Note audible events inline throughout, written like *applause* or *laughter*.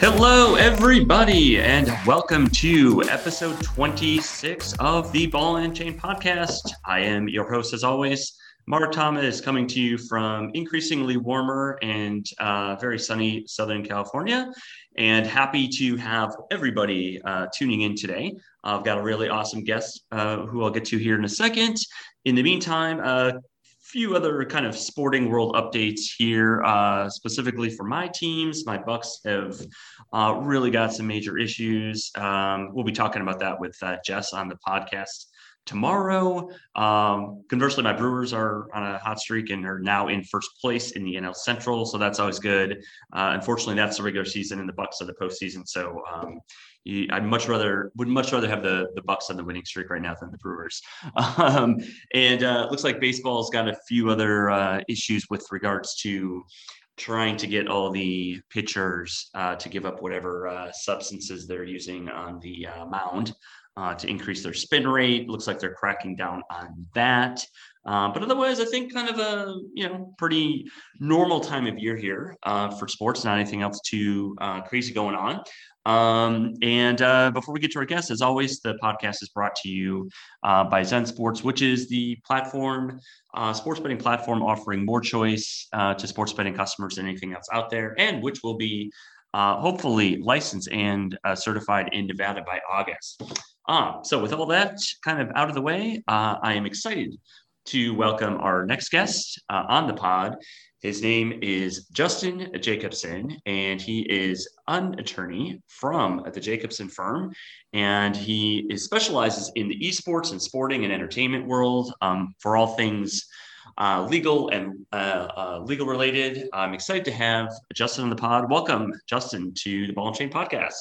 Hello, everybody, and welcome to episode 26 of the Ball and Chain podcast. I am your host, as always, Mark Thomas, coming to you from increasingly warmer and uh, very sunny Southern California. And happy to have everybody uh, tuning in today. I've got a really awesome guest uh, who I'll get to here in a second. In the meantime, uh, few other kind of sporting world updates here, uh, specifically for my teams. My Bucks have uh, really got some major issues. Um, we'll be talking about that with uh, Jess on the podcast tomorrow. Um, conversely, my Brewers are on a hot streak and are now in first place in the NL Central, so that's always good. Uh, unfortunately, that's the regular season, and the Bucks are the postseason. So um, I'd much rather would much rather have the the Bucks on the winning streak right now than the Brewers. *laughs* Um, and uh, looks like baseball's got a few other uh, issues with regards to trying to get all the pitchers uh, to give up whatever uh, substances they're using on the uh, mound uh, to increase their spin rate. Looks like they're cracking down on that. Uh, but otherwise, I think kind of a you know pretty normal time of year here uh, for sports. Not anything else too uh, crazy going on. Um, and uh, before we get to our guests, as always, the podcast is brought to you uh, by Zen Sports, which is the platform, uh, sports betting platform offering more choice uh, to sports betting customers than anything else out there, and which will be uh, hopefully licensed and uh, certified in Nevada by August. Um, so, with all that kind of out of the way, I am excited to welcome our next guest on the pod. His name is Justin Jacobson, and he is an attorney from the Jacobson firm. And he is, specializes in the esports and sporting and entertainment world um, for all things uh, legal and uh, uh, legal related. I'm excited to have Justin on the pod. Welcome, Justin, to the Ball and Chain podcast.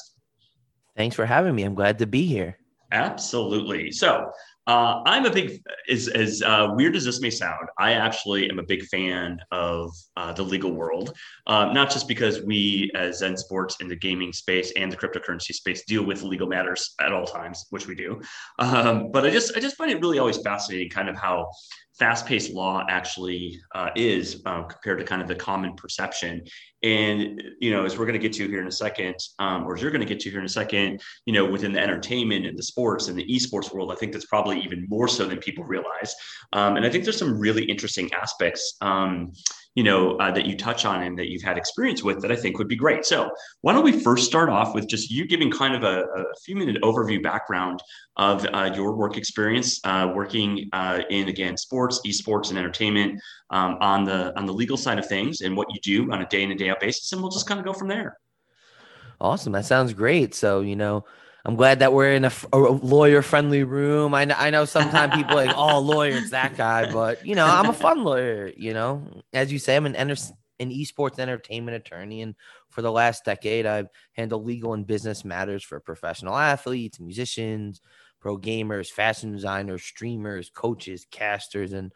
Thanks for having me. I'm glad to be here. Absolutely. So, uh, I'm a big, as, as uh, weird as this may sound, I actually am a big fan of uh, the legal world, uh, not just because we as Zen Sports in the gaming space and the cryptocurrency space deal with legal matters at all times, which we do, um, but I just I just find it really always fascinating, kind of how fast-paced law actually uh, is um, compared to kind of the common perception. And you know, as we're going to get to here in a second, um, or as you're going to get to here in a second, you know, within the entertainment and the sports and the esports world, I think that's probably even more so than people realize. Um, and I think there's some really interesting aspects um, you know, uh, that you touch on and that you've had experience with that I think would be great. So, why don't we first start off with just you giving kind of a, a few minute overview background of uh, your work experience uh, working uh, in again sports, esports, and entertainment um, on the on the legal side of things, and what you do on a day in and day out basis, and we'll just kind of go from there. Awesome, that sounds great. So, you know. I'm glad that we're in a, a lawyer friendly room. I know, I know sometimes people like, *laughs* oh, lawyers, that guy, but you know, I'm a fun lawyer. You know, as you say, I'm an enter- an esports entertainment attorney, and for the last decade, I've handled legal and business matters for professional athletes, musicians, pro gamers, fashion designers, streamers, coaches, casters, and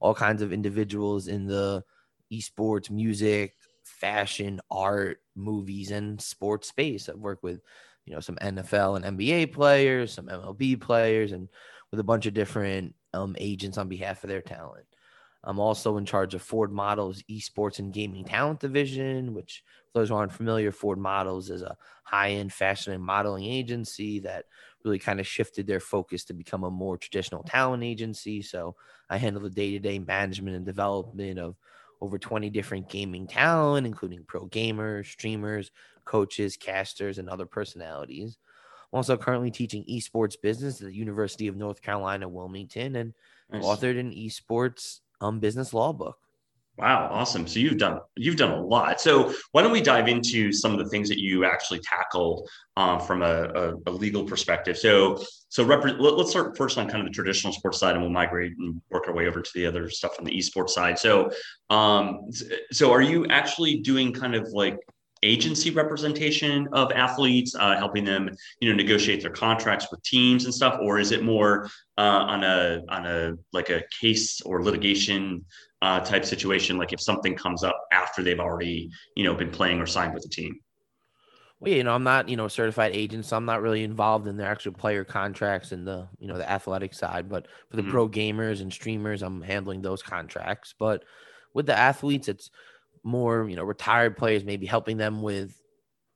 all kinds of individuals in the esports, music, fashion, art, movies, and sports space. I've worked with you know, some NFL and NBA players, some MLB players, and with a bunch of different um, agents on behalf of their talent. I'm also in charge of Ford Models Esports and Gaming Talent Division, which, for those who aren't familiar, Ford Models is a high end fashion and modeling agency that really kind of shifted their focus to become a more traditional talent agency. So I handle the day to day management and development of over 20 different gaming talent, including pro gamers, streamers, coaches, casters, and other personalities. I'm also currently teaching esports business at the University of North Carolina, Wilmington, and nice. authored an esports um, business law book. Wow, awesome. So you've done you've done a lot. So why don't we dive into some of the things that you actually tackle um, from a, a, a, legal perspective? So so let, us start first on kind of the traditional sports side, and we'll migrate and work our way over to the other stuff on the esports side. So um, so are you actually doing kind of like agency representation of athletes, uh, helping them, you know, negotiate their contracts with teams and stuff, or is it more uh, on a on a like a case or litigation uh, type situation, like if something comes up after they've already, you know, been playing or signed with the team? Well, you know, I'm not, you know, a certified agent, so I'm not really involved in the actual player contracts and the, you know, the athletic side. But for the mm-hmm. pro gamers and streamers, I'm handling those contracts. But with the athletes, it's more, you know, retired players, maybe helping them with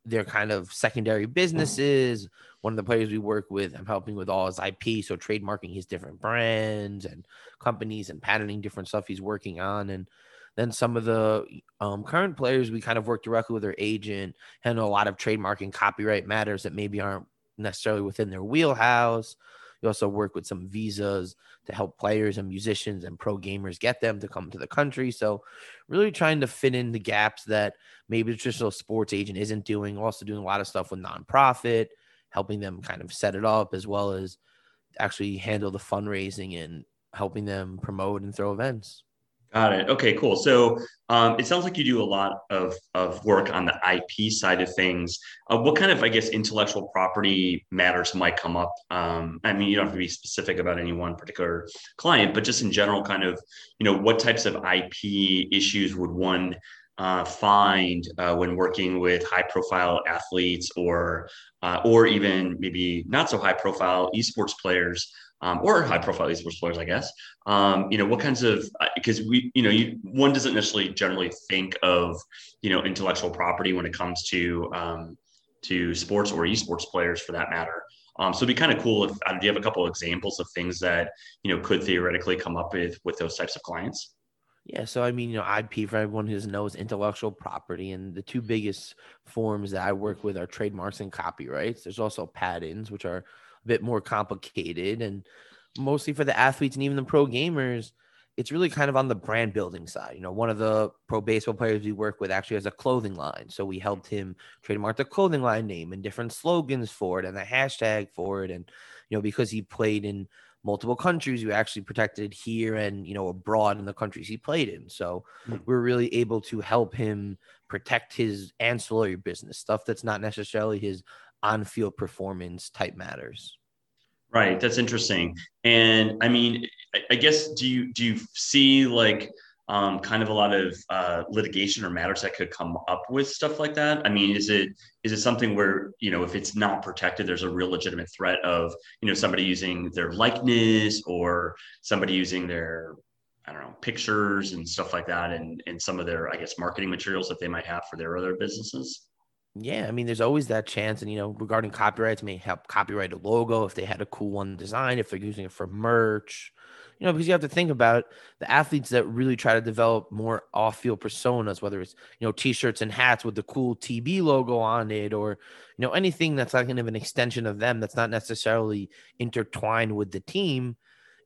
their kind of secondary businesses. One of the players we work with, I'm helping with all his IP, so trademarking his different brands and companies and patenting different stuff he's working on. And then some of the um, current players, we kind of work directly with their agent, handle a lot of trademark and copyright matters that maybe aren't necessarily within their wheelhouse. We also work with some visas to help players and musicians and pro gamers get them to come to the country. So, really trying to fit in the gaps that maybe the traditional sports agent isn't doing. Also, doing a lot of stuff with nonprofit, helping them kind of set it up as well as actually handle the fundraising and helping them promote and throw events. Got it. Okay, cool. So um, it sounds like you do a lot of, of work on the IP side of things. Uh, what kind of, I guess, intellectual property matters might come up? Um, I mean, you don't have to be specific about any one particular client, but just in general, kind of, you know, what types of IP issues would one uh, find uh, when working with high profile athletes or uh, or even maybe not so high profile esports players um, or high profile esports players, I guess. Um, you know, what kinds of because uh, we, you know, you, one doesn't necessarily generally think of you know intellectual property when it comes to um, to sports or esports players for that matter. Um, so it'd be kind of cool if uh, do you have a couple of examples of things that you know could theoretically come up with with those types of clients? Yeah, so I mean, you know, IP for everyone who knows intellectual property, and the two biggest forms that I work with are trademarks and copyrights. There's also patents, which are a bit more complicated and mostly for the athletes and even the pro gamers it's really kind of on the brand building side. You know, one of the pro baseball players we work with actually has a clothing line. So we helped him trademark the clothing line name and different slogans for it and the hashtag for it. And, you know, because he played in multiple countries, we actually protected here and, you know, abroad in the countries he played in. So mm-hmm. we're really able to help him protect his ancillary business, stuff that's not necessarily his on field performance type matters. Right. That's interesting. And I mean, I guess do you do you see like um, kind of a lot of uh, litigation or matters that could come up with stuff like that? I mean, is it is it something where you know if it's not protected, there's a real legitimate threat of you know somebody using their likeness or somebody using their I don't know pictures and stuff like that, and and some of their I guess marketing materials that they might have for their other businesses. Yeah, I mean, there's always that chance, and you know, regarding copyrights, may help copyright a logo if they had a cool one design, if they're using it for merch, you know, because you have to think about the athletes that really try to develop more off-field personas, whether it's you know t-shirts and hats with the cool TB logo on it, or you know anything that's like kind of an extension of them that's not necessarily intertwined with the team,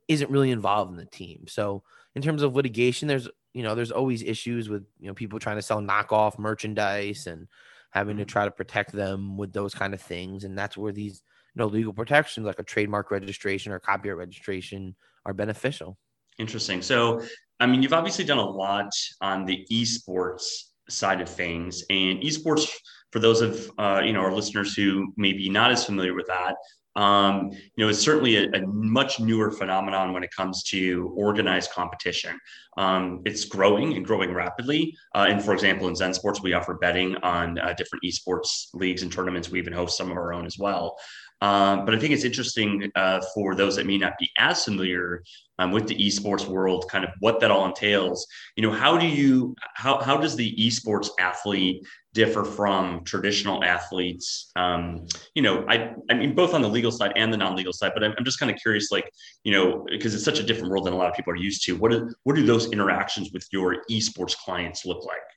isn't really involved in the team. So in terms of litigation, there's you know there's always issues with you know people trying to sell knockoff merchandise and having to mm-hmm. try to protect them with those kind of things. And that's where these you know legal protections like a trademark registration or copyright registration are beneficial. Interesting. So, I mean, you've obviously done a lot on the esports side of things, and esports, for those of uh, you know our listeners who may be not as familiar with that, um, you know, it's certainly a, a, much newer phenomenon when it comes to organized competition. Um, it's growing and growing rapidly. Uh, and for example, in Zen Sports, we offer betting on uh, different esports leagues and tournaments. We even host some of our own as well. Um, but I think it's interesting uh, for those that may not be as familiar um, with the esports world, kind of what that all entails. You know, how do you how how does the esports athlete differ from traditional athletes? Um, you know, I I mean both on the legal side and the non-legal side. But I'm, I'm just kind of curious, like you know, because it's such a different world than a lot of people are used to. What do, what do those interactions with your esports clients look like?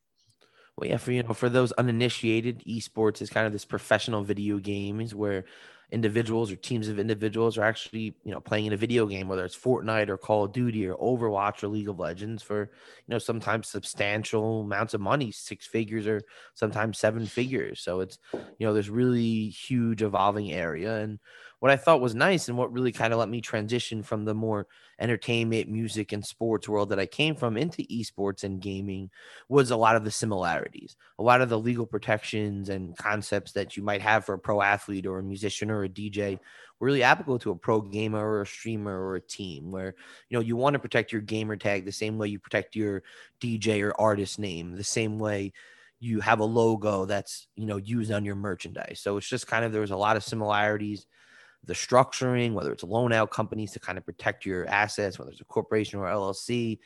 Well, yeah, for you know, for those uninitiated, esports is kind of this professional video games where individuals or teams of individuals are actually you know playing in a video game whether it's fortnite or call of duty or overwatch or league of legends for you know sometimes substantial amounts of money six figures or sometimes seven figures. So it's you know there's really huge evolving area. And what I thought was nice and what really kind of let me transition from the more entertainment, music, and sports world that I came from into esports and gaming was a lot of the similarities, a lot of the legal protections and concepts that you might have for a pro athlete or a musician or a DJ were really applicable to a pro gamer or a streamer or a team where you know you want to protect your gamer tag the same way you protect your DJ or artist name, the same way you have a logo that's you know used on your merchandise. So it's just kind of there was a lot of similarities the structuring, whether it's loan out companies to kind of protect your assets, whether it's a corporation or LLC.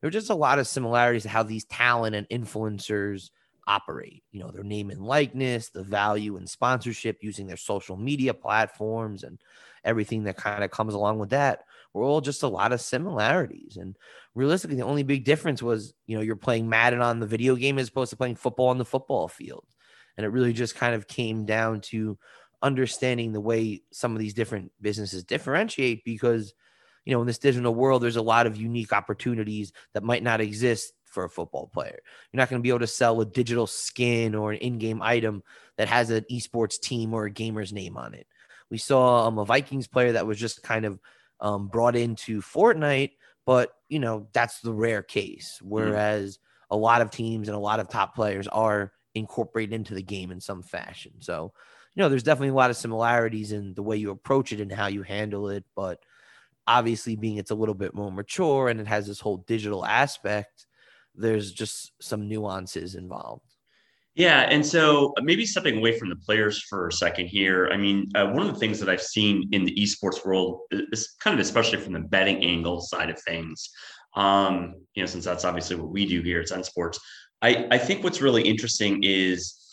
There are just a lot of similarities to how these talent and influencers operate. You know, their name and likeness, the value and sponsorship using their social media platforms and everything that kind of comes along with that were all just a lot of similarities. And realistically, the only big difference was, you know, you're playing Madden on the video game as opposed to playing football on the football field. And it really just kind of came down to understanding the way some of these different businesses differentiate because you know in this digital world there's a lot of unique opportunities that might not exist for a football player you're not going to be able to sell a digital skin or an in-game item that has an esports team or a gamer's name on it we saw um, a vikings player that was just kind of um, brought into fortnite but you know that's the rare case mm-hmm. whereas mm-hmm. a lot of teams and a lot of top players are incorporated into the game in some fashion so you know, there's definitely a lot of similarities in the way you approach it and how you handle it. But obviously, being it's a little bit more mature and it has this whole digital aspect, there's just some nuances involved. Yeah, and so uh, maybe stepping away from the players for a second here. I mean, uh, one of the things that I've seen in the esports world is kind of especially from the betting angle side of things. Um, you know, since that's obviously what we do here at Zen Sports, I I think what's really interesting is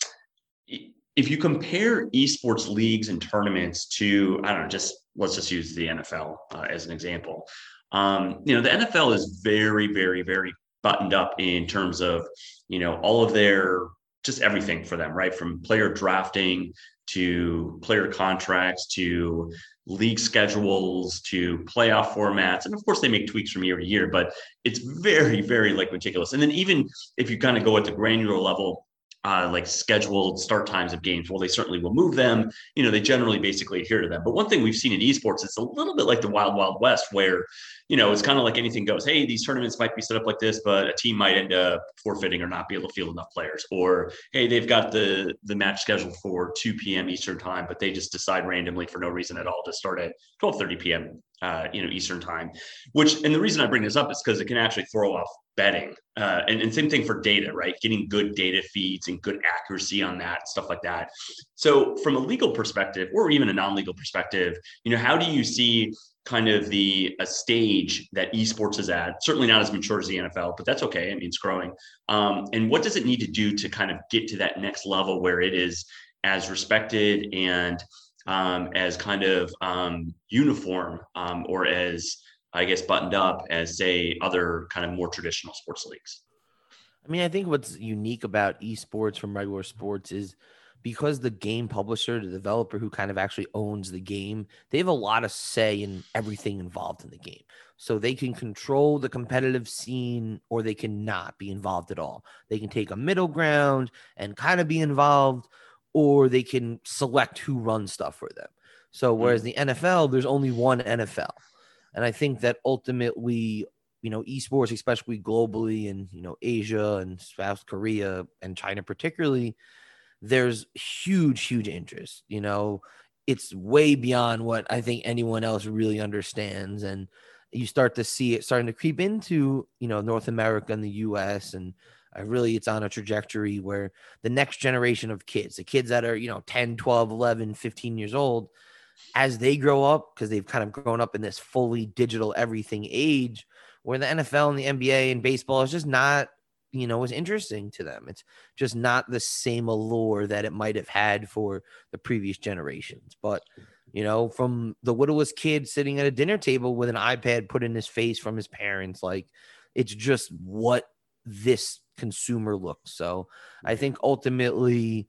if you compare esports leagues and tournaments to, I don't know, just let's just use the NFL uh, as an example. Um, you know, the NFL is very, very, very buttoned up in terms of, you know, all of their just everything for them, right? From player drafting to player contracts to league schedules to playoff formats and of course they make tweaks from year to year but it's very very like meticulous and then even if you kind of go at the granular level uh, like scheduled start times of games. Well, they certainly will move them. You know, they generally basically adhere to them. But one thing we've seen in esports, it's a little bit like the wild, wild west, where you know it's kind of like anything goes. Hey, these tournaments might be set up like this, but a team might end up forfeiting or not be able to field enough players. Or hey, they've got the the match scheduled for 2 p.m. Eastern time, but they just decide randomly for no reason at all to start at 12:30 p.m. Uh, you know Eastern time. Which and the reason I bring this up is because it can actually throw off betting. Uh, and, and same thing for data, right? Getting good data feeds and good accuracy on that, stuff like that. So, from a legal perspective, or even a non-legal perspective, you know, how do you see kind of the a stage that esports is at? Certainly not as mature as the NFL, but that's okay. I mean, it's growing. Um, and what does it need to do to kind of get to that next level where it is as respected and um, as kind of um, uniform um, or as I guess, buttoned up as, say, other kind of more traditional sports leagues. I mean, I think what's unique about esports from regular sports is because the game publisher, the developer who kind of actually owns the game, they have a lot of say in everything involved in the game. So they can control the competitive scene or they cannot be involved at all. They can take a middle ground and kind of be involved, or they can select who runs stuff for them. So whereas mm-hmm. the NFL, there's only one NFL. And I think that ultimately, you know, esports, especially globally in, you know, Asia and South Korea and China particularly, there's huge, huge interest. You know, it's way beyond what I think anyone else really understands. And you start to see it starting to creep into, you know, North America and the US. And I really, it's on a trajectory where the next generation of kids, the kids that are, you know, 10, 12, 11, 15 years old, as they grow up, because they've kind of grown up in this fully digital everything age, where the NFL and the NBA and baseball is just not, you know, as interesting to them. It's just not the same allure that it might have had for the previous generations. But you know, from the littlest kid sitting at a dinner table with an iPad put in his face from his parents, like it's just what this consumer looks. So I think ultimately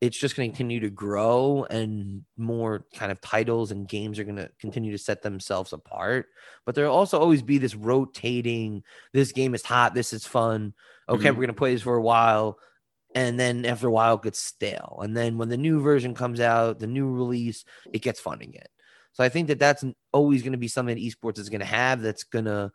it's just going to continue to grow and more kind of titles and games are going to continue to set themselves apart. But there'll also always be this rotating this game is hot this is fun. Okay mm-hmm. we're going to play this for a while. And then after a while it gets stale. And then when the new version comes out the new release it gets fun again. So i think that that's always going to be something that esports is going to have that's going to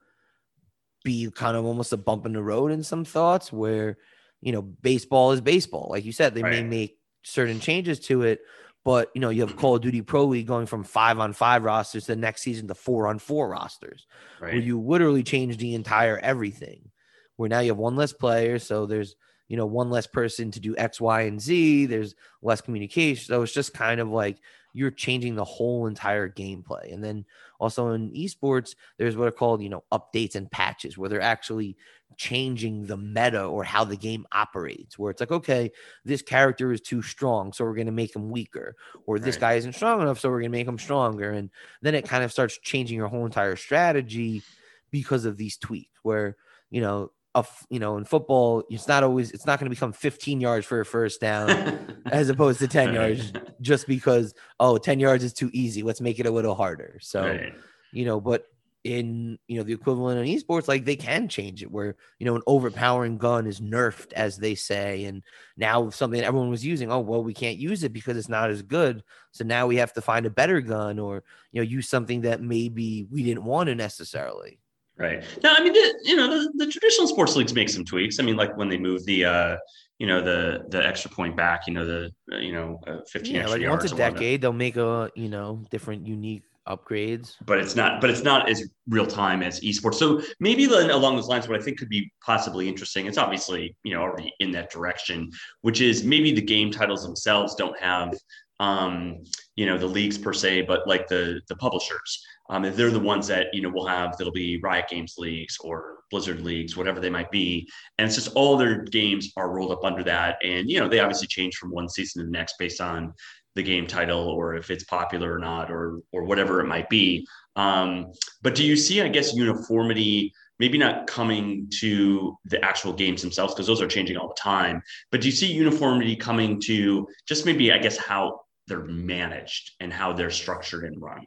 be kind of almost a bump in the road in some thoughts where you know baseball is baseball. Like you said they right. may make certain changes to it. But you know, you have Call of Duty Pro League going from five on five rosters the next season to four on four rosters, right. where you literally change the entire everything. Where now you have one less player, so there's you know one less person to do X, Y, and Z. There's less communication, so it's just kind of like you're changing the whole entire gameplay. And then also in esports, there's what are called, you know, updates and patches where they're actually changing the meta or how the game operates, where it's like, okay, this character is too strong, so we're going to make him weaker, or this right. guy isn't strong enough, so we're going to make him stronger. And then it kind of starts changing your whole entire strategy because of these tweaks, where, you know, a, you know, in football, it's not always, it's not going to become 15 yards for a first down *laughs* as opposed to 10 yards just because, oh, 10 yards is too easy. Let's make it a little harder. So, right. you know, but in, you know, the equivalent in esports, like they can change it where, you know, an overpowering gun is nerfed, as they say. And now something everyone was using, oh, well, we can't use it because it's not as good. So now we have to find a better gun or, you know, use something that maybe we didn't want to necessarily. Right. Now, I mean, the, you know, the, the, traditional sports leagues make some tweaks. I mean, like when they move the, uh, you know, the the extra point back, you know, the uh, you know, uh, fifteen yeah, like once a decade, they'll make a you know different unique upgrades. But it's not, but it's not as real time as esports. So maybe then along those lines, what I think could be possibly interesting. It's obviously you know already in that direction, which is maybe the game titles themselves don't have um, you know the leagues per se, but like the the publishers. Um, they're the ones that you know will have that'll be Riot Games leagues or Blizzard leagues, whatever they might be, and it's just all their games are rolled up under that, and you know they obviously change from one season to the next based on the game title or if it's popular or not or or whatever it might be. Um, but do you see, I guess, uniformity? Maybe not coming to the actual games themselves because those are changing all the time. But do you see uniformity coming to just maybe, I guess, how they're managed and how they're structured and run?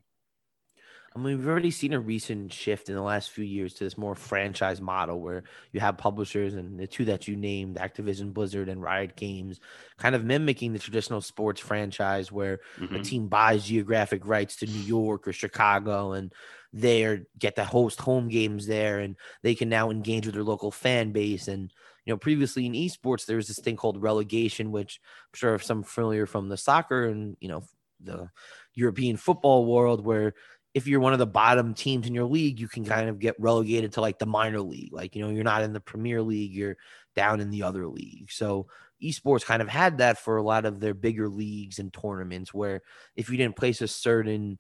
I mean, we've already seen a recent shift in the last few years to this more franchise model where you have publishers and the two that you named, Activision Blizzard and Riot Games, kind of mimicking the traditional sports franchise where mm-hmm. a team buys geographic rights to New York or Chicago and they get to host home games there and they can now engage with their local fan base. And, you know, previously in esports, there was this thing called relegation, which I'm sure if some familiar from the soccer and, you know, the European football world where if you're one of the bottom teams in your league, you can kind of get relegated to like the minor league. Like, you know, you're not in the Premier League, you're down in the other league. So esports kind of had that for a lot of their bigger leagues and tournaments where if you didn't place a certain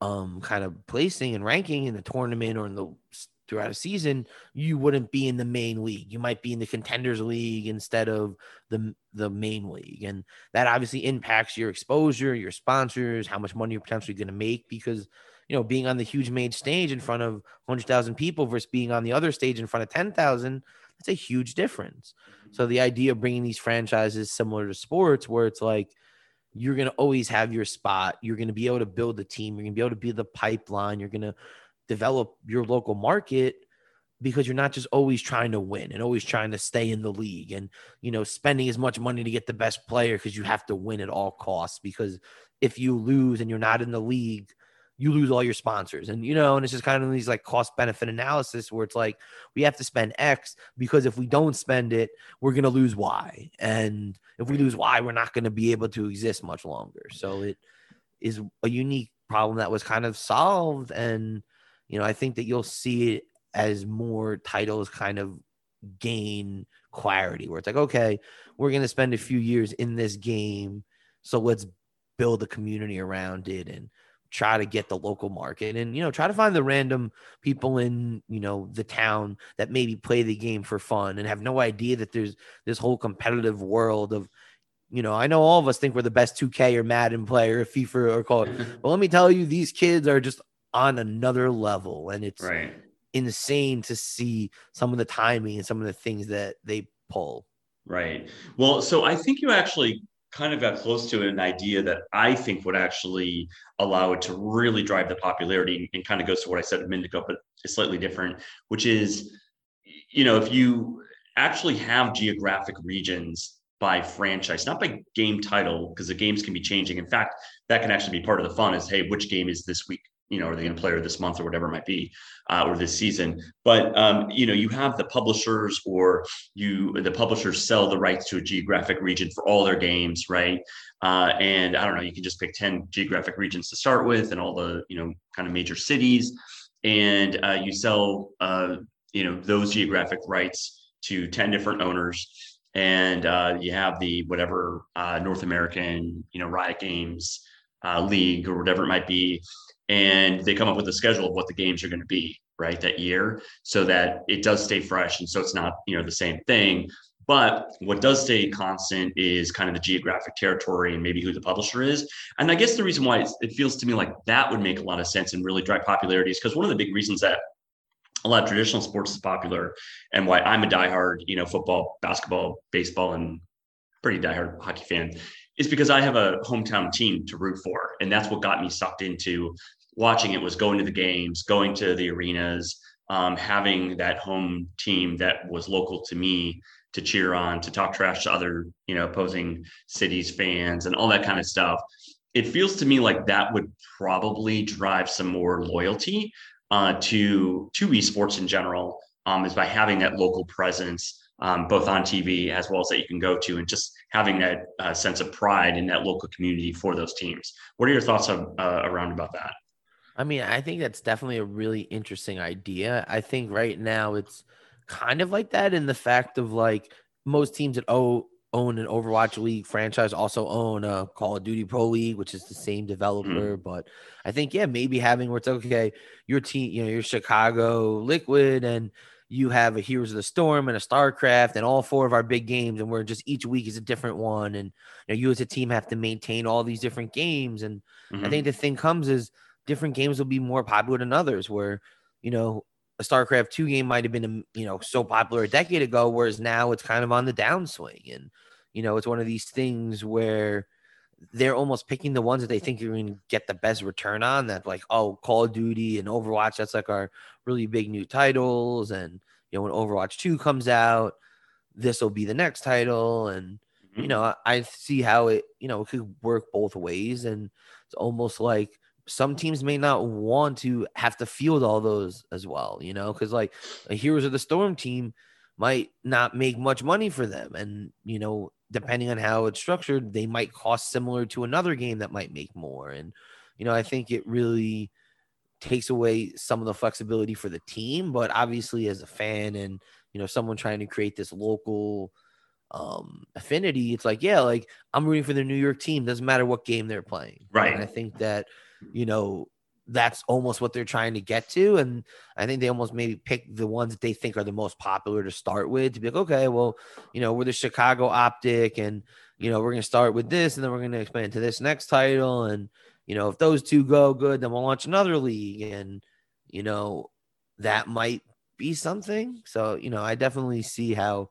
um kind of placing and ranking in the tournament or in the throughout a season, you wouldn't be in the main league. You might be in the contenders league instead of the the main league, and that obviously impacts your exposure, your sponsors, how much money you're potentially going to make because you know being on the huge main stage in front of hundred thousand people versus being on the other stage in front of ten thousand. That's a huge difference. Mm-hmm. So the idea of bringing these franchises similar to sports, where it's like you're going to always have your spot. You're going to be able to build the team. You're going to be able to be the pipeline. You're going to develop your local market because you're not just always trying to win and always trying to stay in the league and you know spending as much money to get the best player because you have to win at all costs because if you lose and you're not in the league you lose all your sponsors. And you know and it's just kind of these like cost benefit analysis where it's like we have to spend x because if we don't spend it we're going to lose y. And if we lose y we're not going to be able to exist much longer. So it is a unique problem that was kind of solved and you know, I think that you'll see it as more titles kind of gain clarity where it's like, okay, we're going to spend a few years in this game. So let's build a community around it and try to get the local market and, you know, try to find the random people in, you know, the town that maybe play the game for fun and have no idea that there's this whole competitive world of, you know, I know all of us think we're the best 2K or Madden player, or FIFA or Call. *laughs* but let me tell you, these kids are just on another level and it's right. insane to see some of the timing and some of the things that they pull right well so i think you actually kind of got close to an idea that i think would actually allow it to really drive the popularity and kind of goes to what i said a minute ago but it's slightly different which is you know if you actually have geographic regions by franchise, not by game title, because the games can be changing. In fact, that can actually be part of the fun is, hey, which game is this week you know, are they going to play this month or whatever it might be, uh, or this season? But um, you know, you have the publishers, or you the publishers sell the rights to a geographic region for all their games, right? Uh, and I don't know, you can just pick ten geographic regions to start with, and all the you know kind of major cities, and uh, you sell uh, you know those geographic rights to ten different owners, and uh, you have the whatever uh, North American you know Riot Games league or whatever it might be, and they come up with a schedule of what the games are going to be right that year, so that it does stay fresh, and so it's not you know the same thing. But what does stay constant is kind of the geographic territory and maybe who the publisher is. And I guess the reason why it feels to me like that would make a lot of sense and really drive popularity is because one of the big reasons that a lot of traditional sports is popular and why I'm a diehard, you know, football, basketball, baseball, and pretty diehard hockey fan is because I have a hometown team to root for. And that's what got me sucked into watching it was going to the games, going to the arenas, um, having that home team that was local to me to cheer on, to talk trash to other, you know, opposing cities fans and all that kind of stuff. It feels to me like that would probably drive some more loyalty uh, to to esports in general um, is by having that local presence um, both on TV as well as that you can go to and just having that uh, sense of pride in that local community for those teams. What are your thoughts of, uh, around about that? I mean, I think that's definitely a really interesting idea. I think right now it's kind of like that in the fact of like most teams that own own an Overwatch League franchise also own a Call of Duty Pro League, which is the same developer. Mm-hmm. But I think, yeah, maybe having where it's okay, your team, you know, your Chicago Liquid and you have a Heroes of the Storm and a StarCraft and all four of our big games, and we're just each week is a different one. And you, know, you as a team have to maintain all these different games. And mm-hmm. I think the thing comes is different games will be more popular than others, where you know a StarCraft two game might have been you know so popular a decade ago, whereas now it's kind of on the downswing. And you know, it's one of these things where they're almost picking the ones that they think you're going to get the best return on. That like, oh, Call of Duty and Overwatch, that's like our really big new titles. And you know, when Overwatch Two comes out, this will be the next title. And mm-hmm. you know, I, I see how it you know it could work both ways. And it's almost like some teams may not want to have to field all those as well. You know, because like a Heroes of the Storm team might not make much money for them, and you know depending on how it's structured, they might cost similar to another game that might make more. And, you know, I think it really takes away some of the flexibility for the team. But obviously, as a fan and, you know, someone trying to create this local um affinity, it's like, yeah, like I'm rooting for the New York team. Doesn't matter what game they're playing. Right. And I think that, you know, that's almost what they're trying to get to. And I think they almost maybe pick the ones that they think are the most popular to start with to be like, okay, well, you know, we're the Chicago Optic and, you know, we're going to start with this and then we're going to expand to this next title. And, you know, if those two go good, then we'll launch another league. And, you know, that might be something. So, you know, I definitely see how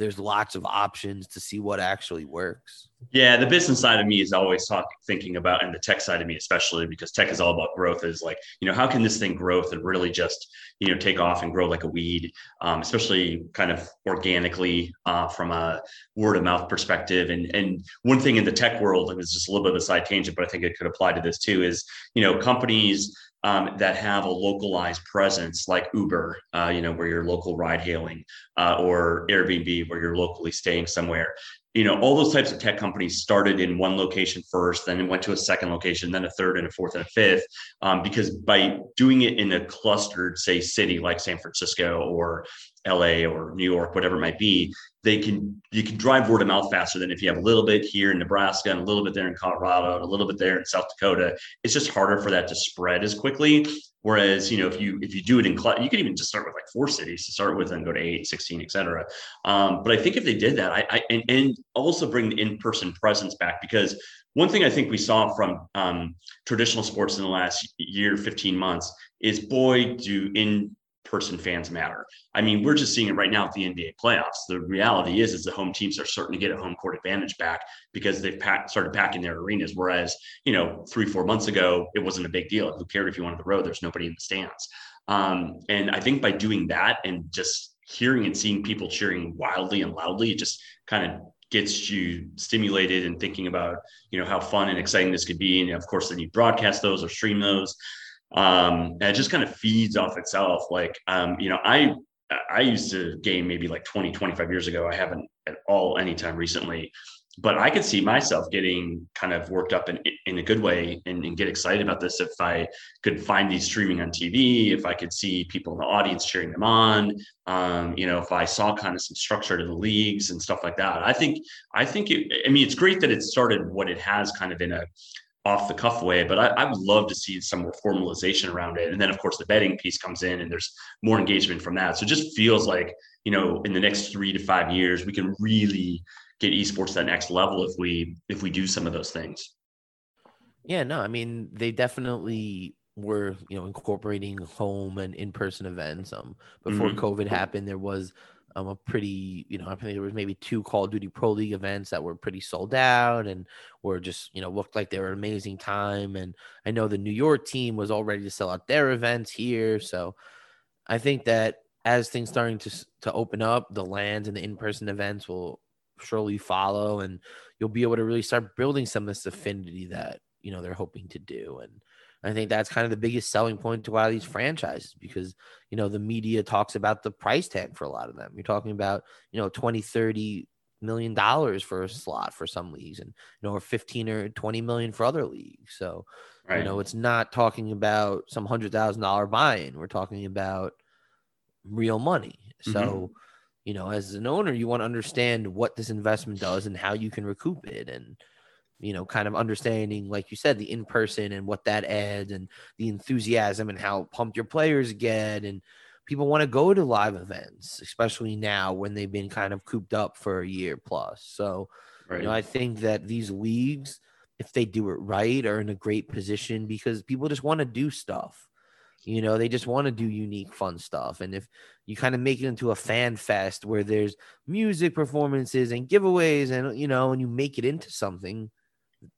there's lots of options to see what actually works. Yeah, the business side of me is always talking, thinking about, and the tech side of me, especially because tech is all about growth. Is like, you know, how can this thing grow and really just, you know, take off and grow like a weed, um, especially kind of organically uh, from a word of mouth perspective. And and one thing in the tech world, and it's just a little bit of a side tangent, but I think it could apply to this too, is you know, companies um, that have a localized presence like Uber, uh, you know, where you're local ride hailing, uh, or Airbnb, where you're locally staying somewhere. You know, all those types of tech companies started in one location first, then went to a second location, then a third and a fourth and a fifth, um, because by doing it in a clustered, say, city like San Francisco or LA or New York, whatever it might be, they can you can drive word of mouth faster than if you have a little bit here in Nebraska and a little bit there in Colorado and a little bit there in South Dakota. It's just harder for that to spread as quickly. Whereas, you know, if you if you do it in you could even just start with like four cities to start with and go to eight, 16, et cetera. Um, but I think if they did that, I, I and, and also bring the in-person presence back because one thing I think we saw from um, traditional sports in the last year, 15 months is boy, do in person fans matter. I mean, we're just seeing it right now at the NBA playoffs. The reality is, is the home teams are starting to get a home court advantage back because they've packed, started packing their arenas. Whereas, you know, three, four months ago, it wasn't a big deal. Who cared if you went on the road? There's nobody in the stands. Um, and I think by doing that and just hearing and seeing people cheering wildly and loudly, it just kind of gets you stimulated and thinking about you know how fun and exciting this could be and of course then you broadcast those or stream those um, and it just kind of feeds off itself. Like, um, you know, I I used to game maybe like 20, 25 years ago. I haven't at all anytime recently, but I could see myself getting kind of worked up in, in a good way and, and, get excited about this if I could find these streaming on TV, if I could see people in the audience cheering them on, um, you know, if I saw kind of some structure to the leagues and stuff like that. I think, I think it, I mean, it's great that it started what it has kind of in a, off the cuff way, but I, I, would love to see some more formalization around it. And then, of course, the betting piece comes in and there's more engagement from that. So it just feels like, you know, in the next three to five years, we can really get esports to that next level if we if we do some of those things. Yeah, no, I mean they definitely were, you know, incorporating home and in-person events. Um before mm-hmm. COVID happened, there was um, a pretty, you know, I think there was maybe two Call of Duty Pro League events that were pretty sold out and were just, you know, looked like they were an amazing time. And I know the New York team was all ready to sell out their events here. So I think that as things starting to to open up, the LANs and the in-person events will surely follow, and you'll be able to really start building some of this affinity that you know they're hoping to do. And I think that's kind of the biggest selling point to a lot of these franchises because, you know, the media talks about the price tag for a lot of them. You're talking about, you know, 20, 30 million dollars for a slot for some leagues and, you know, or 15 or 20 million for other leagues. So, right. you know, it's not talking about some hundred thousand dollar buy in. We're talking about real money. So, mm-hmm. you know, as an owner, you want to understand what this investment does and how you can recoup it. And, you know, kind of understanding, like you said, the in person and what that adds and the enthusiasm and how pumped your players get. And people want to go to live events, especially now when they've been kind of cooped up for a year plus. So, right. you know, I think that these leagues, if they do it right, are in a great position because people just want to do stuff. You know, they just want to do unique, fun stuff. And if you kind of make it into a fan fest where there's music performances and giveaways and, you know, and you make it into something,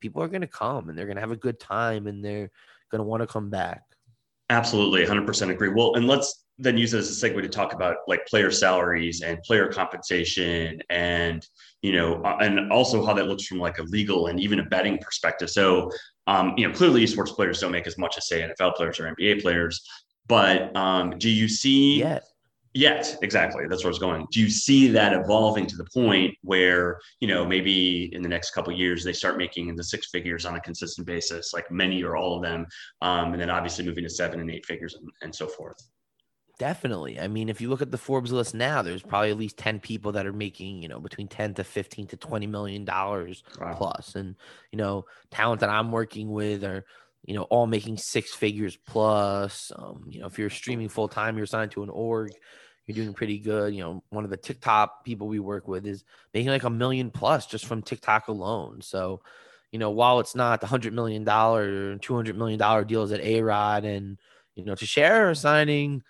people are going to come and they're going to have a good time and they're going to want to come back. Absolutely, 100% agree. Well, and let's then use it as a segue to talk about like player salaries and player compensation and you know uh, and also how that looks from like a legal and even a betting perspective so um you know clearly sports players don't make as much as say nfl players or nba players but um do you see yes Yet, exactly. That's where I was going. Do you see that evolving to the point where, you know, maybe in the next couple years they start making into six figures on a consistent basis, like many or all of them, um, and then obviously moving to seven and eight figures and, and so forth? Definitely. I mean, if you look at the Forbes list now, there's probably at least 10 people that are making, you know, between 10 to 15 to 20 million dollars wow. plus. And, you know, talent that I'm working with are, you know, all making six figures plus. Um, you know, if you're streaming full time, you're signed to an org, you're doing pretty good. You know, one of the TikTok people we work with is making like a million plus just from TikTok alone. So, you know, while it's not the hundred million dollar, two hundred million dollar deals at A Rod and you know, to share signing,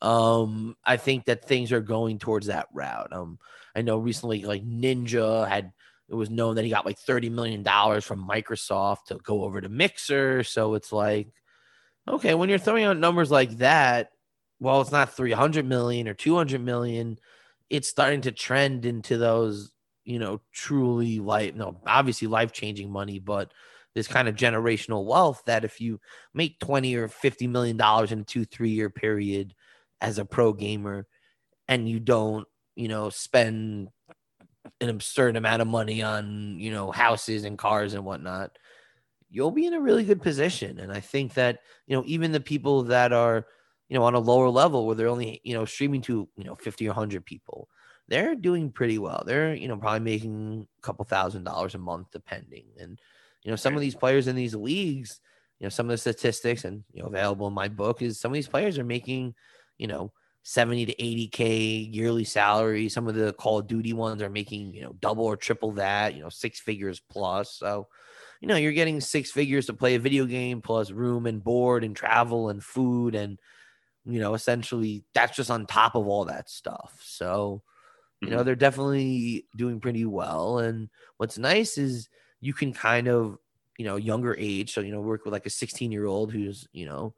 um, I think that things are going towards that route. Um, I know recently like Ninja had it was known that he got like $30 million from Microsoft to go over to Mixer. So it's like, okay, when you're throwing out numbers like that, well, it's not 300 million or 200 million. It's starting to trend into those, you know, truly life, no, obviously life changing money, but this kind of generational wealth that if you make 20 or 50 million dollars in a two, three year period as a pro gamer and you don't, you know, spend an absurd amount of money on, you know, houses and cars and whatnot, you'll be in a really good position. And I think that, you know, even the people that are, you know, on a lower level where they're only, you know, streaming to, you know, 50 or 100 people, they're doing pretty well. They're, you know, probably making a couple thousand dollars a month, depending. And, you know, some of these players in these leagues, you know, some of the statistics and, you know, available in my book is some of these players are making, you know, 70 to 80k yearly salary. Some of the Call of Duty ones are making, you know, double or triple that, you know, six figures plus. So, you know, you're getting six figures to play a video game plus room and board and travel and food and you know, essentially that's just on top of all that stuff. So, you know, mm-hmm. they're definitely doing pretty well and what's nice is you can kind of, you know, younger age, so you know, work with like a 16-year-old who's, you know,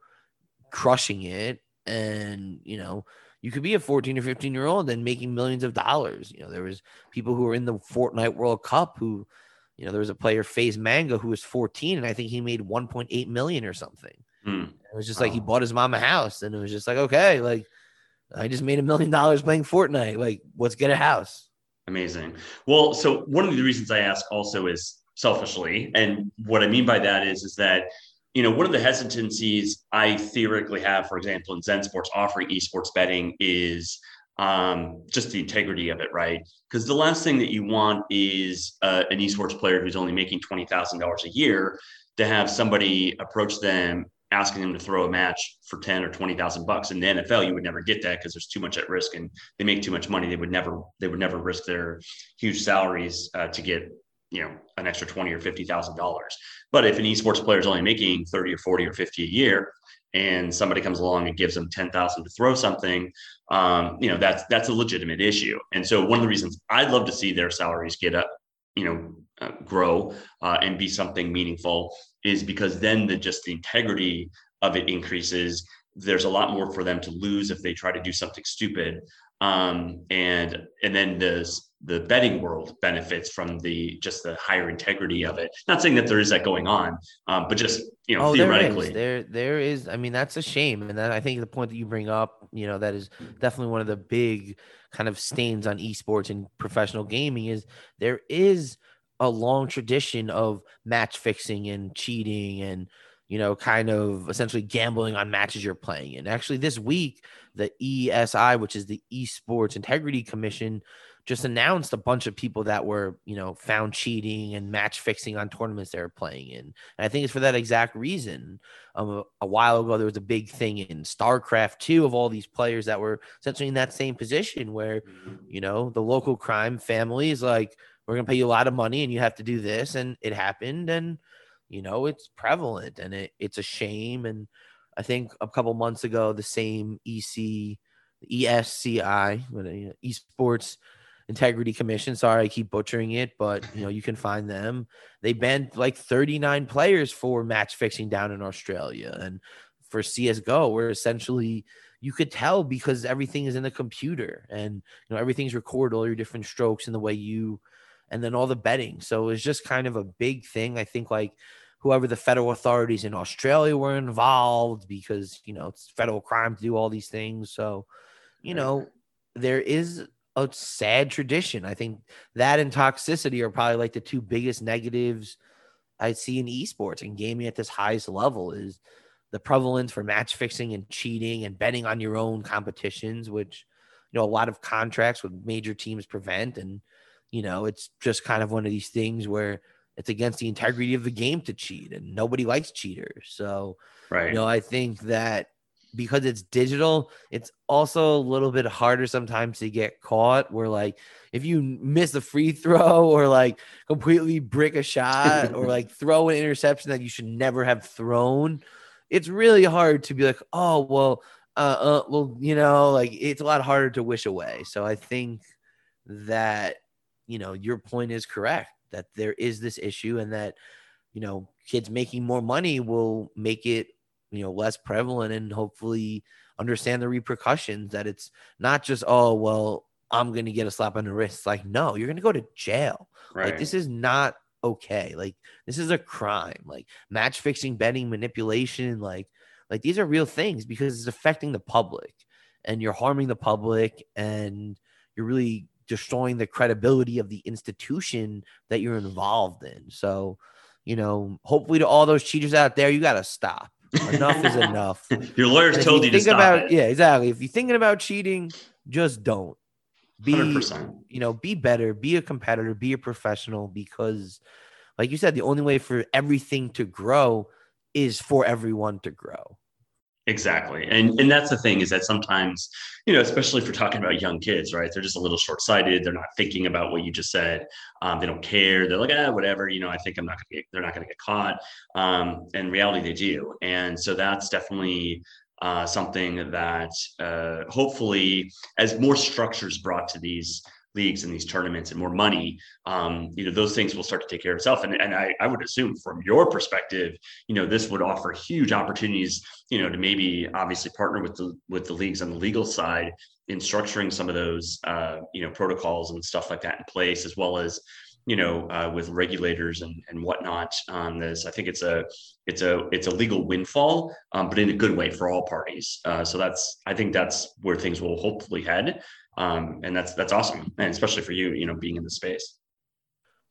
crushing it and you know you could be a 14 or 15 year old and making millions of dollars you know there was people who were in the fortnite world cup who you know there was a player FaZe Manga who was 14 and i think he made 1.8 million or something mm. it was just like he bought his mom a house and it was just like okay like i just made a million dollars playing fortnite like let's get a house amazing well so one of the reasons i ask also is selfishly and what i mean by that is is that you know, one of the hesitancies I theoretically have, for example, in Zen Sports offering esports betting is um, just the integrity of it, right? Because the last thing that you want is uh, an esports player who's only making twenty thousand dollars a year to have somebody approach them asking them to throw a match for 10 or 20,000 bucks in the NFL you would never get that because there's too much at risk and they make too much money. They would never they would never risk their huge salaries uh, to get you know an extra 20 or 50,000 dollars. But if an esports player is only making 30 or 40 or 50 a year and somebody comes along and gives them 10,000 to throw something um, you know that's that's a legitimate issue. And so one of the reasons I'd love to see their salaries get up you know uh, grow uh, and be something meaningful is because then the just the integrity of it increases. There's a lot more for them to lose if they try to do something stupid. Um, and and then the the betting world benefits from the just the higher integrity of it. Not saying that there is that going on um, but just you know oh, theoretically there, is. there there is. I mean that's a shame. And that i think the point that you bring up you know that is definitely one of the big kind of stains on esports and professional gaming is there is a long tradition of match fixing and cheating and you know kind of essentially gambling on matches you're playing and actually this week the esi which is the esports integrity commission just announced a bunch of people that were you know found cheating and match fixing on tournaments they were playing in. And i think it's for that exact reason. Um, a, a while ago there was a big thing in starcraft 2 of all these players that were essentially in that same position where mm-hmm. you know the local crime family is like we're going to pay you a lot of money and you have to do this and it happened and you know it's prevalent and it, it's a shame and i think a couple months ago the same ec esci uh, esports integrity commission sorry i keep butchering it but you know you can find them. They banned like 39 players for match fixing down in australia and for csgo where essentially you could tell because everything is in the computer and you know everything's recorded all your different strokes and the way you and then all the betting. So it was just kind of a big thing. I think like whoever the federal authorities in Australia were involved because, you know, it's federal crime to do all these things. So, you know, there is a sad tradition. I think that and toxicity are probably like the two biggest negatives I see in esports and gaming at this highest level is the prevalence for match fixing and cheating and betting on your own competitions, which you know a lot of contracts with major teams prevent and you know, it's just kind of one of these things where it's against the integrity of the game to cheat, and nobody likes cheaters. So, right. you know, I think that because it's digital, it's also a little bit harder sometimes to get caught. Where like if you miss a free throw or like completely brick a shot or *laughs* like throw an interception that you should never have thrown, it's really hard to be like, oh well, uh, uh well, you know, like it's a lot harder to wish away. So I think that you know, your point is correct that there is this issue and that, you know, kids making more money will make it, you know, less prevalent and hopefully understand the repercussions that it's not just, oh, well, I'm going to get a slap on the wrist. like, no, you're going to go to jail. Right. Like, this is not okay. Like, this is a crime. Like, match fixing, betting, manipulation, like, like these are real things because it's affecting the public and you're harming the public and you're really destroying the credibility of the institution that you're involved in. So, you know, hopefully to all those cheaters out there, you got to stop. Enough is *laughs* enough. Your lawyers told you, you to stop about, it. Yeah, exactly. If you're thinking about cheating, just don't. Be 100%. you know, be better, be a competitor, be a professional because like you said, the only way for everything to grow is for everyone to grow. Exactly. And and that's the thing is that sometimes, you know, especially if we're talking about young kids, right? They're just a little short-sighted. They're not thinking about what you just said. Um, they don't care. They're like, ah, whatever, you know, I think I'm not gonna get they're not gonna get caught. Um, in reality they do. And so that's definitely uh, something that uh, hopefully as more structures brought to these leagues and these tournaments and more money, um, you know, those things will start to take care of itself. And, and I, I would assume from your perspective, you know, this would offer huge opportunities, you know, to maybe obviously partner with the with the leagues on the legal side in structuring some of those, uh, you know, protocols and stuff like that in place, as well as you know, uh, with regulators and, and whatnot on this. I think it's a it's a it's a legal windfall, um, but in a good way for all parties. Uh, so that's I think that's where things will hopefully head um, and that's that's awesome, and especially for you, you know, being in the space.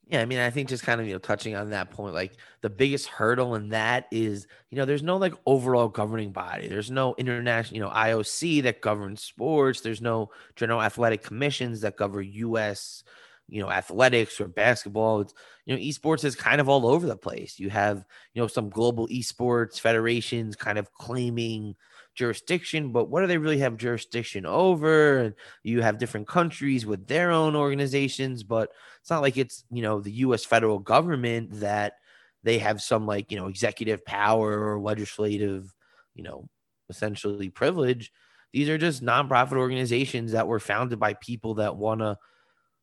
Yeah, I mean, I think just kind of you know touching on that point, like the biggest hurdle in that is you know there's no like overall governing body. There's no international, you know, IOC that governs sports. There's no general athletic commissions that govern U.S. you know, athletics or basketball. It's, you know, esports is kind of all over the place. You have, you know, some global esports federations kind of claiming jurisdiction, but what do they really have jurisdiction over? And you have different countries with their own organizations, but it's not like it's, you know, the US federal government that they have some like, you know, executive power or legislative, you know, essentially privilege. These are just nonprofit organizations that were founded by people that want to,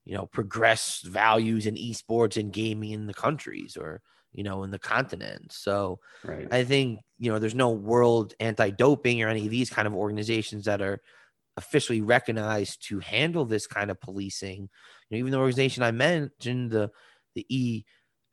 you know, progress values in esports and gaming in the countries or, you know, in the continent. So right. I think, you know, there's no world anti doping or any of these kind of organizations that are officially recognized to handle this kind of policing. You know, even the organization I mentioned, the the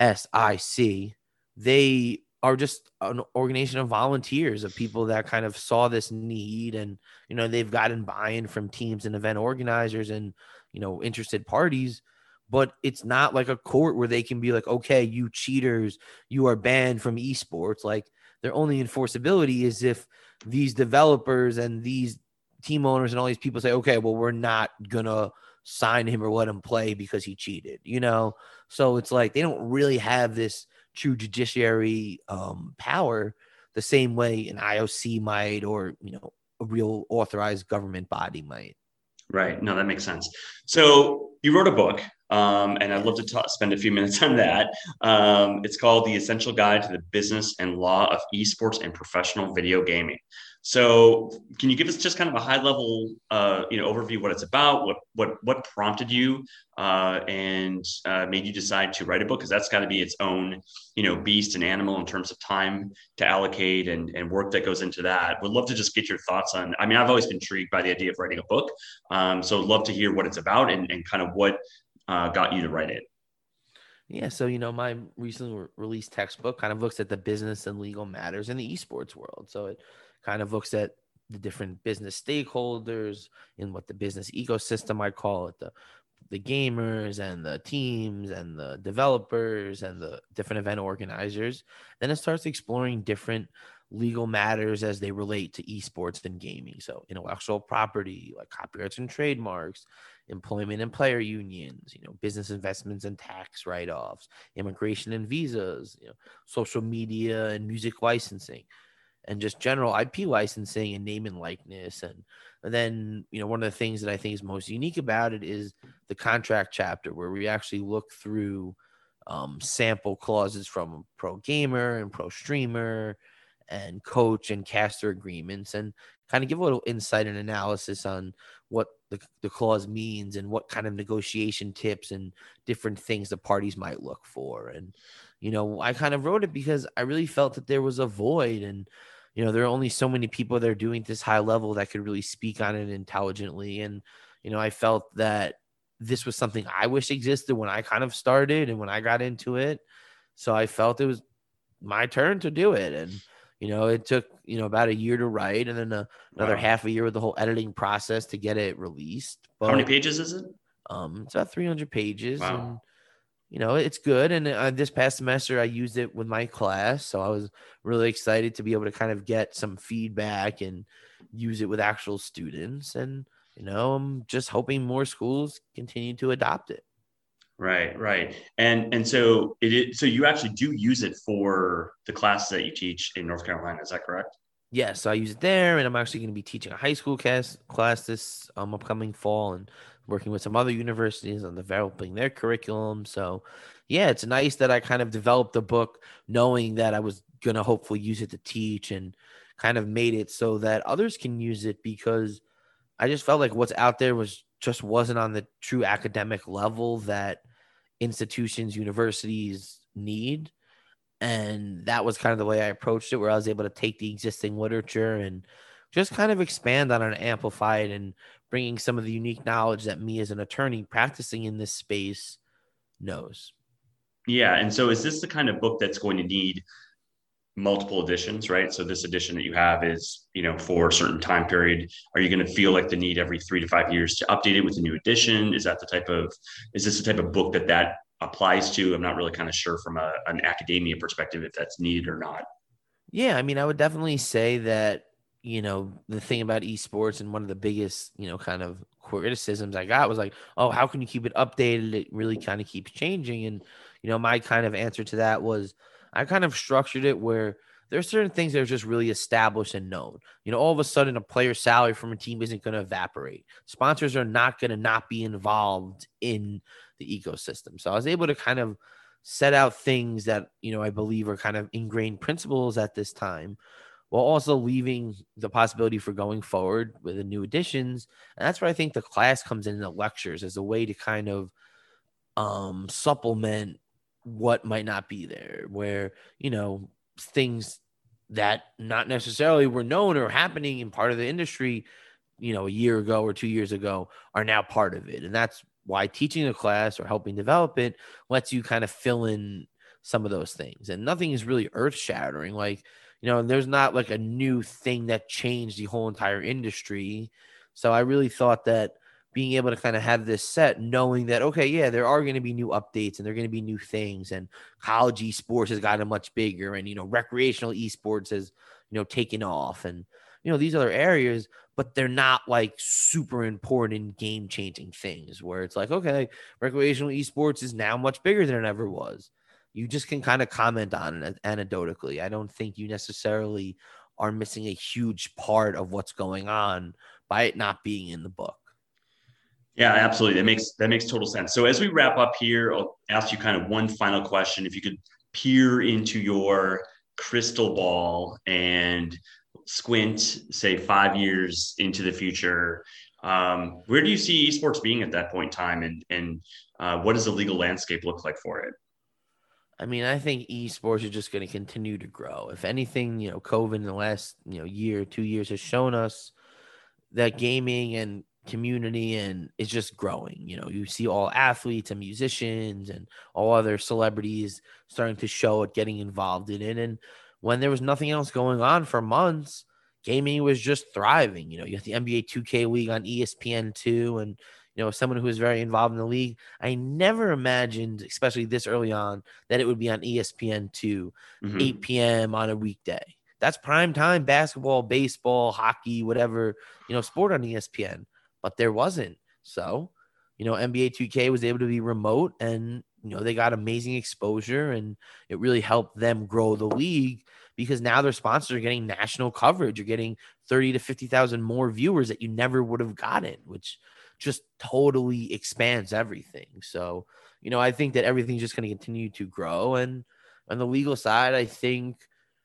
ESIC, they are just an organization of volunteers of people that kind of saw this need and you know they've gotten buy-in from teams and event organizers and you know interested parties but it's not like a court where they can be like, okay, you cheaters, you are banned from esports. Like their only enforceability is if these developers and these team owners and all these people say, okay, well, we're not gonna sign him or let him play because he cheated, you know? So it's like they don't really have this true judiciary um, power the same way an IOC might or, you know, a real authorized government body might. Right. No, that makes sense. So you wrote a book um, and I'd love to spend a few minutes on that. Um, it's called The Essential Guide to the Business and Law of Esports and Professional Video Gaming. So, can you give us just kind of a high level, uh, you know, overview what it's about, what what what prompted you, uh, and uh, made you decide to write a book? Because that's got to be its own, you know, beast and animal in terms of time to allocate and and work that goes into that. Would love to just get your thoughts on. I mean, I've always been intrigued by the idea of writing a book, um, so love to hear what it's about and and kind of what uh, got you to write it? Yeah, so you know, my recently released textbook kind of looks at the business and legal matters in the esports world. So it kind of looks at the different business stakeholders in what the business ecosystem I call it, the the gamers and the teams and the developers and the different event organizers. Then it starts exploring different legal matters as they relate to esports and gaming. So intellectual property, like copyrights and trademarks, employment and player unions, you know, business investments and tax write-offs, immigration and visas, you know, social media and music licensing, and just general IP licensing and name and likeness. And, and then, you know, one of the things that I think is most unique about it is the contract chapter where we actually look through um, sample clauses from pro gamer and pro streamer and coach and caster agreements and kind of give a little insight and analysis on what the, the clause means and what kind of negotiation tips and different things the parties might look for. And, you know, I kind of wrote it because I really felt that there was a void and, you know, there are only so many people that are doing this high level that could really speak on it intelligently. And, you know, I felt that this was something I wish existed when I kind of started and when I got into it. So I felt it was my turn to do it. And, you know, it took you know about a year to write, and then a, another wow. half a year with the whole editing process to get it released. But, How many pages is it? Um, it's about 300 pages. Wow. And, you know, it's good. And uh, this past semester, I used it with my class, so I was really excited to be able to kind of get some feedback and use it with actual students. And you know, I'm just hoping more schools continue to adopt it. Right, right, and and so it is. So you actually do use it for the classes that you teach in North Carolina. Is that correct? Yes, yeah, so I use it there, and I'm actually going to be teaching a high school class class this um, upcoming fall, and working with some other universities on developing their curriculum. So, yeah, it's nice that I kind of developed the book knowing that I was going to hopefully use it to teach, and kind of made it so that others can use it because I just felt like what's out there was just wasn't on the true academic level that institutions, universities need. And that was kind of the way I approached it, where I was able to take the existing literature and just kind of expand on it and amplify it and bringing some of the unique knowledge that me as an attorney practicing in this space knows. Yeah. And so is this the kind of book that's going to need multiple editions, right? So this edition that you have is, you know, for a certain time period. Are you going to feel like the need every three to five years to update it with a new edition? Is that the type of, is this the type of book that that applies to? I'm not really kind of sure from a, an academia perspective if that's needed or not. Yeah, I mean, I would definitely say that you know, the thing about esports and one of the biggest, you know, kind of criticisms I got was like, oh, how can you keep it updated? It really kind of keeps changing. And, you know, my kind of answer to that was I kind of structured it where there are certain things that are just really established and known. You know, all of a sudden a player's salary from a team isn't going to evaporate. Sponsors are not going to not be involved in the ecosystem. So I was able to kind of set out things that, you know, I believe are kind of ingrained principles at this time while also leaving the possibility for going forward with the new additions. And that's where I think the class comes in the lectures as a way to kind of um, supplement what might not be there, where, you know, things that not necessarily were known or happening in part of the industry, you know, a year ago or two years ago are now part of it. And that's why teaching a class or helping develop it lets you kind of fill in some of those things. And nothing is really earth shattering. Like, you know, there's not like a new thing that changed the whole entire industry. So I really thought that being able to kind of have this set, knowing that okay, yeah, there are going to be new updates and there are going to be new things, and college esports has gotten much bigger, and you know, recreational esports has you know taken off, and you know these other areas, but they're not like super important game changing things where it's like okay, recreational esports is now much bigger than it ever was. You just can kind of comment on it anecdotally. I don't think you necessarily are missing a huge part of what's going on by it not being in the book. Yeah, absolutely. That makes that makes total sense. So as we wrap up here, I'll ask you kind of one final question. If you could peer into your crystal ball and squint, say five years into the future, um, where do you see esports being at that point in time, and and uh, what does the legal landscape look like for it? I mean, I think esports are just going to continue to grow. If anything, you know, COVID in the last you know year, two years has shown us that gaming and community and it's just growing. You know, you see all athletes and musicians and all other celebrities starting to show it, getting involved in it. And when there was nothing else going on for months, gaming was just thriving. You know, you have the NBA 2K League on ESPN2 and you know, someone who was very involved in the league. I never imagined, especially this early on, that it would be on ESPN 2, mm-hmm. 8 p.m. on a weekday. That's prime time basketball, baseball, hockey, whatever, you know, sport on ESPN but there wasn't. So, you know, NBA 2K was able to be remote and, you know, they got amazing exposure and it really helped them grow the league because now their sponsors are getting national coverage. You're getting 30 to 50,000 more viewers that you never would have gotten, which just totally expands everything. So, you know, I think that everything's just going to continue to grow. And on the legal side, I think,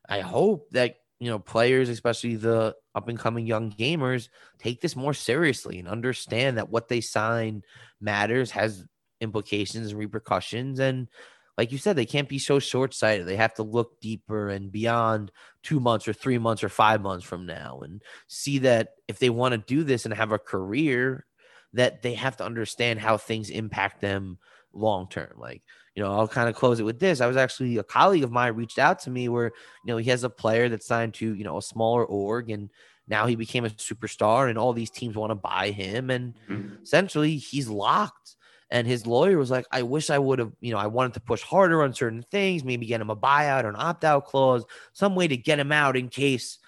I hope that you know, players, especially the up and coming young gamers, take this more seriously and understand that what they sign matters, has implications and repercussions. And like you said, they can't be so short sighted. They have to look deeper and beyond two months or three months or five months from now and see that if they want to do this and have a career, that they have to understand how things impact them long term. Like, you know, I'll kind of close it with this. I was actually a colleague of mine reached out to me where, you know, he has a player that's signed to, you know, a smaller org and now he became a superstar and all these teams want to buy him. And mm-hmm. essentially he's locked. And his lawyer was like, I wish I would have, you know, I wanted to push harder on certain things, maybe get him a buyout or an opt out clause, some way to get him out in case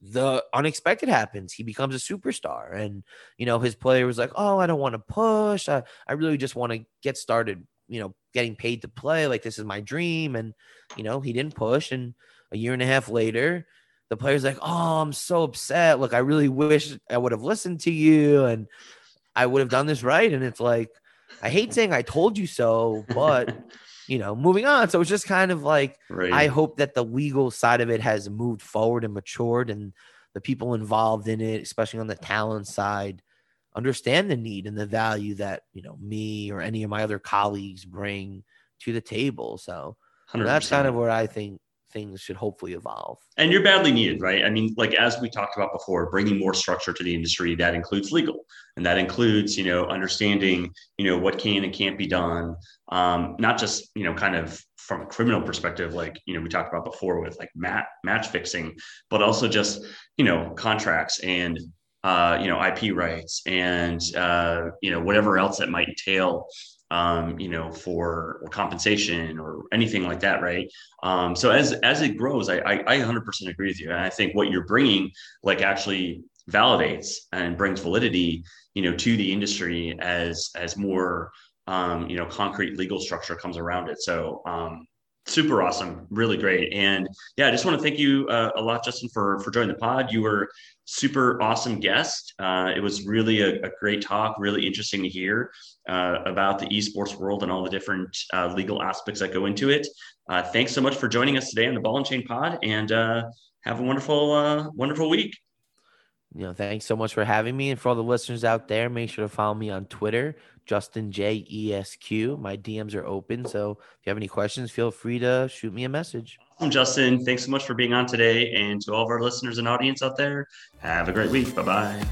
the unexpected happens. He becomes a superstar. And, you know, his player was like, Oh, I don't want to push. I, I really just want to get started you know, getting paid to play. Like this is my dream. And, you know, he didn't push. And a year and a half later, the player's like, Oh, I'm so upset. Look, I really wish I would have listened to you and I would have done this right. And it's like, I hate saying I told you so, but *laughs* you know, moving on. So it's just kind of like right. I hope that the legal side of it has moved forward and matured and the people involved in it, especially on the talent side, understand the need and the value that you know me or any of my other colleagues bring to the table. So that's kind of where I think things should hopefully evolve. And you're badly needed, right? I mean, like as we talked about before, bringing more structure to the industry that includes legal, and that includes you know understanding you know what can and can't be done, um, not just you know kind of from a criminal perspective, like you know we talked about before with like mat match fixing, but also just you know contracts and uh, you know, IP rights and uh, you know whatever else that might entail um, you know, for or compensation or anything like that, right? Um, so as as it grows, I, I I 100% agree with you, and I think what you're bringing like actually validates and brings validity, you know, to the industry as as more um, you know concrete legal structure comes around it. So um, super awesome really great. And yeah i just want to thank you uh, a lot justin for for joining the pod. You were super awesome guest. Uh, it was really a, a, great talk really interesting to hear uh, about the esports world and all the different uh, legal aspects that go into it. Uh, thanks so much for joining us today on the ball and chain pod and uh, have a wonderful wonderful week. You know thanks so much for having me. And for all the listeners out there make sure to follow me on twitter Justin J E S Q. My DMs are open. So if you have any questions, feel free to shoot me a message. Awesome, Justin. Thanks so much for being on today. And to all of our listeners and audience out there, have a great week. Bye bye.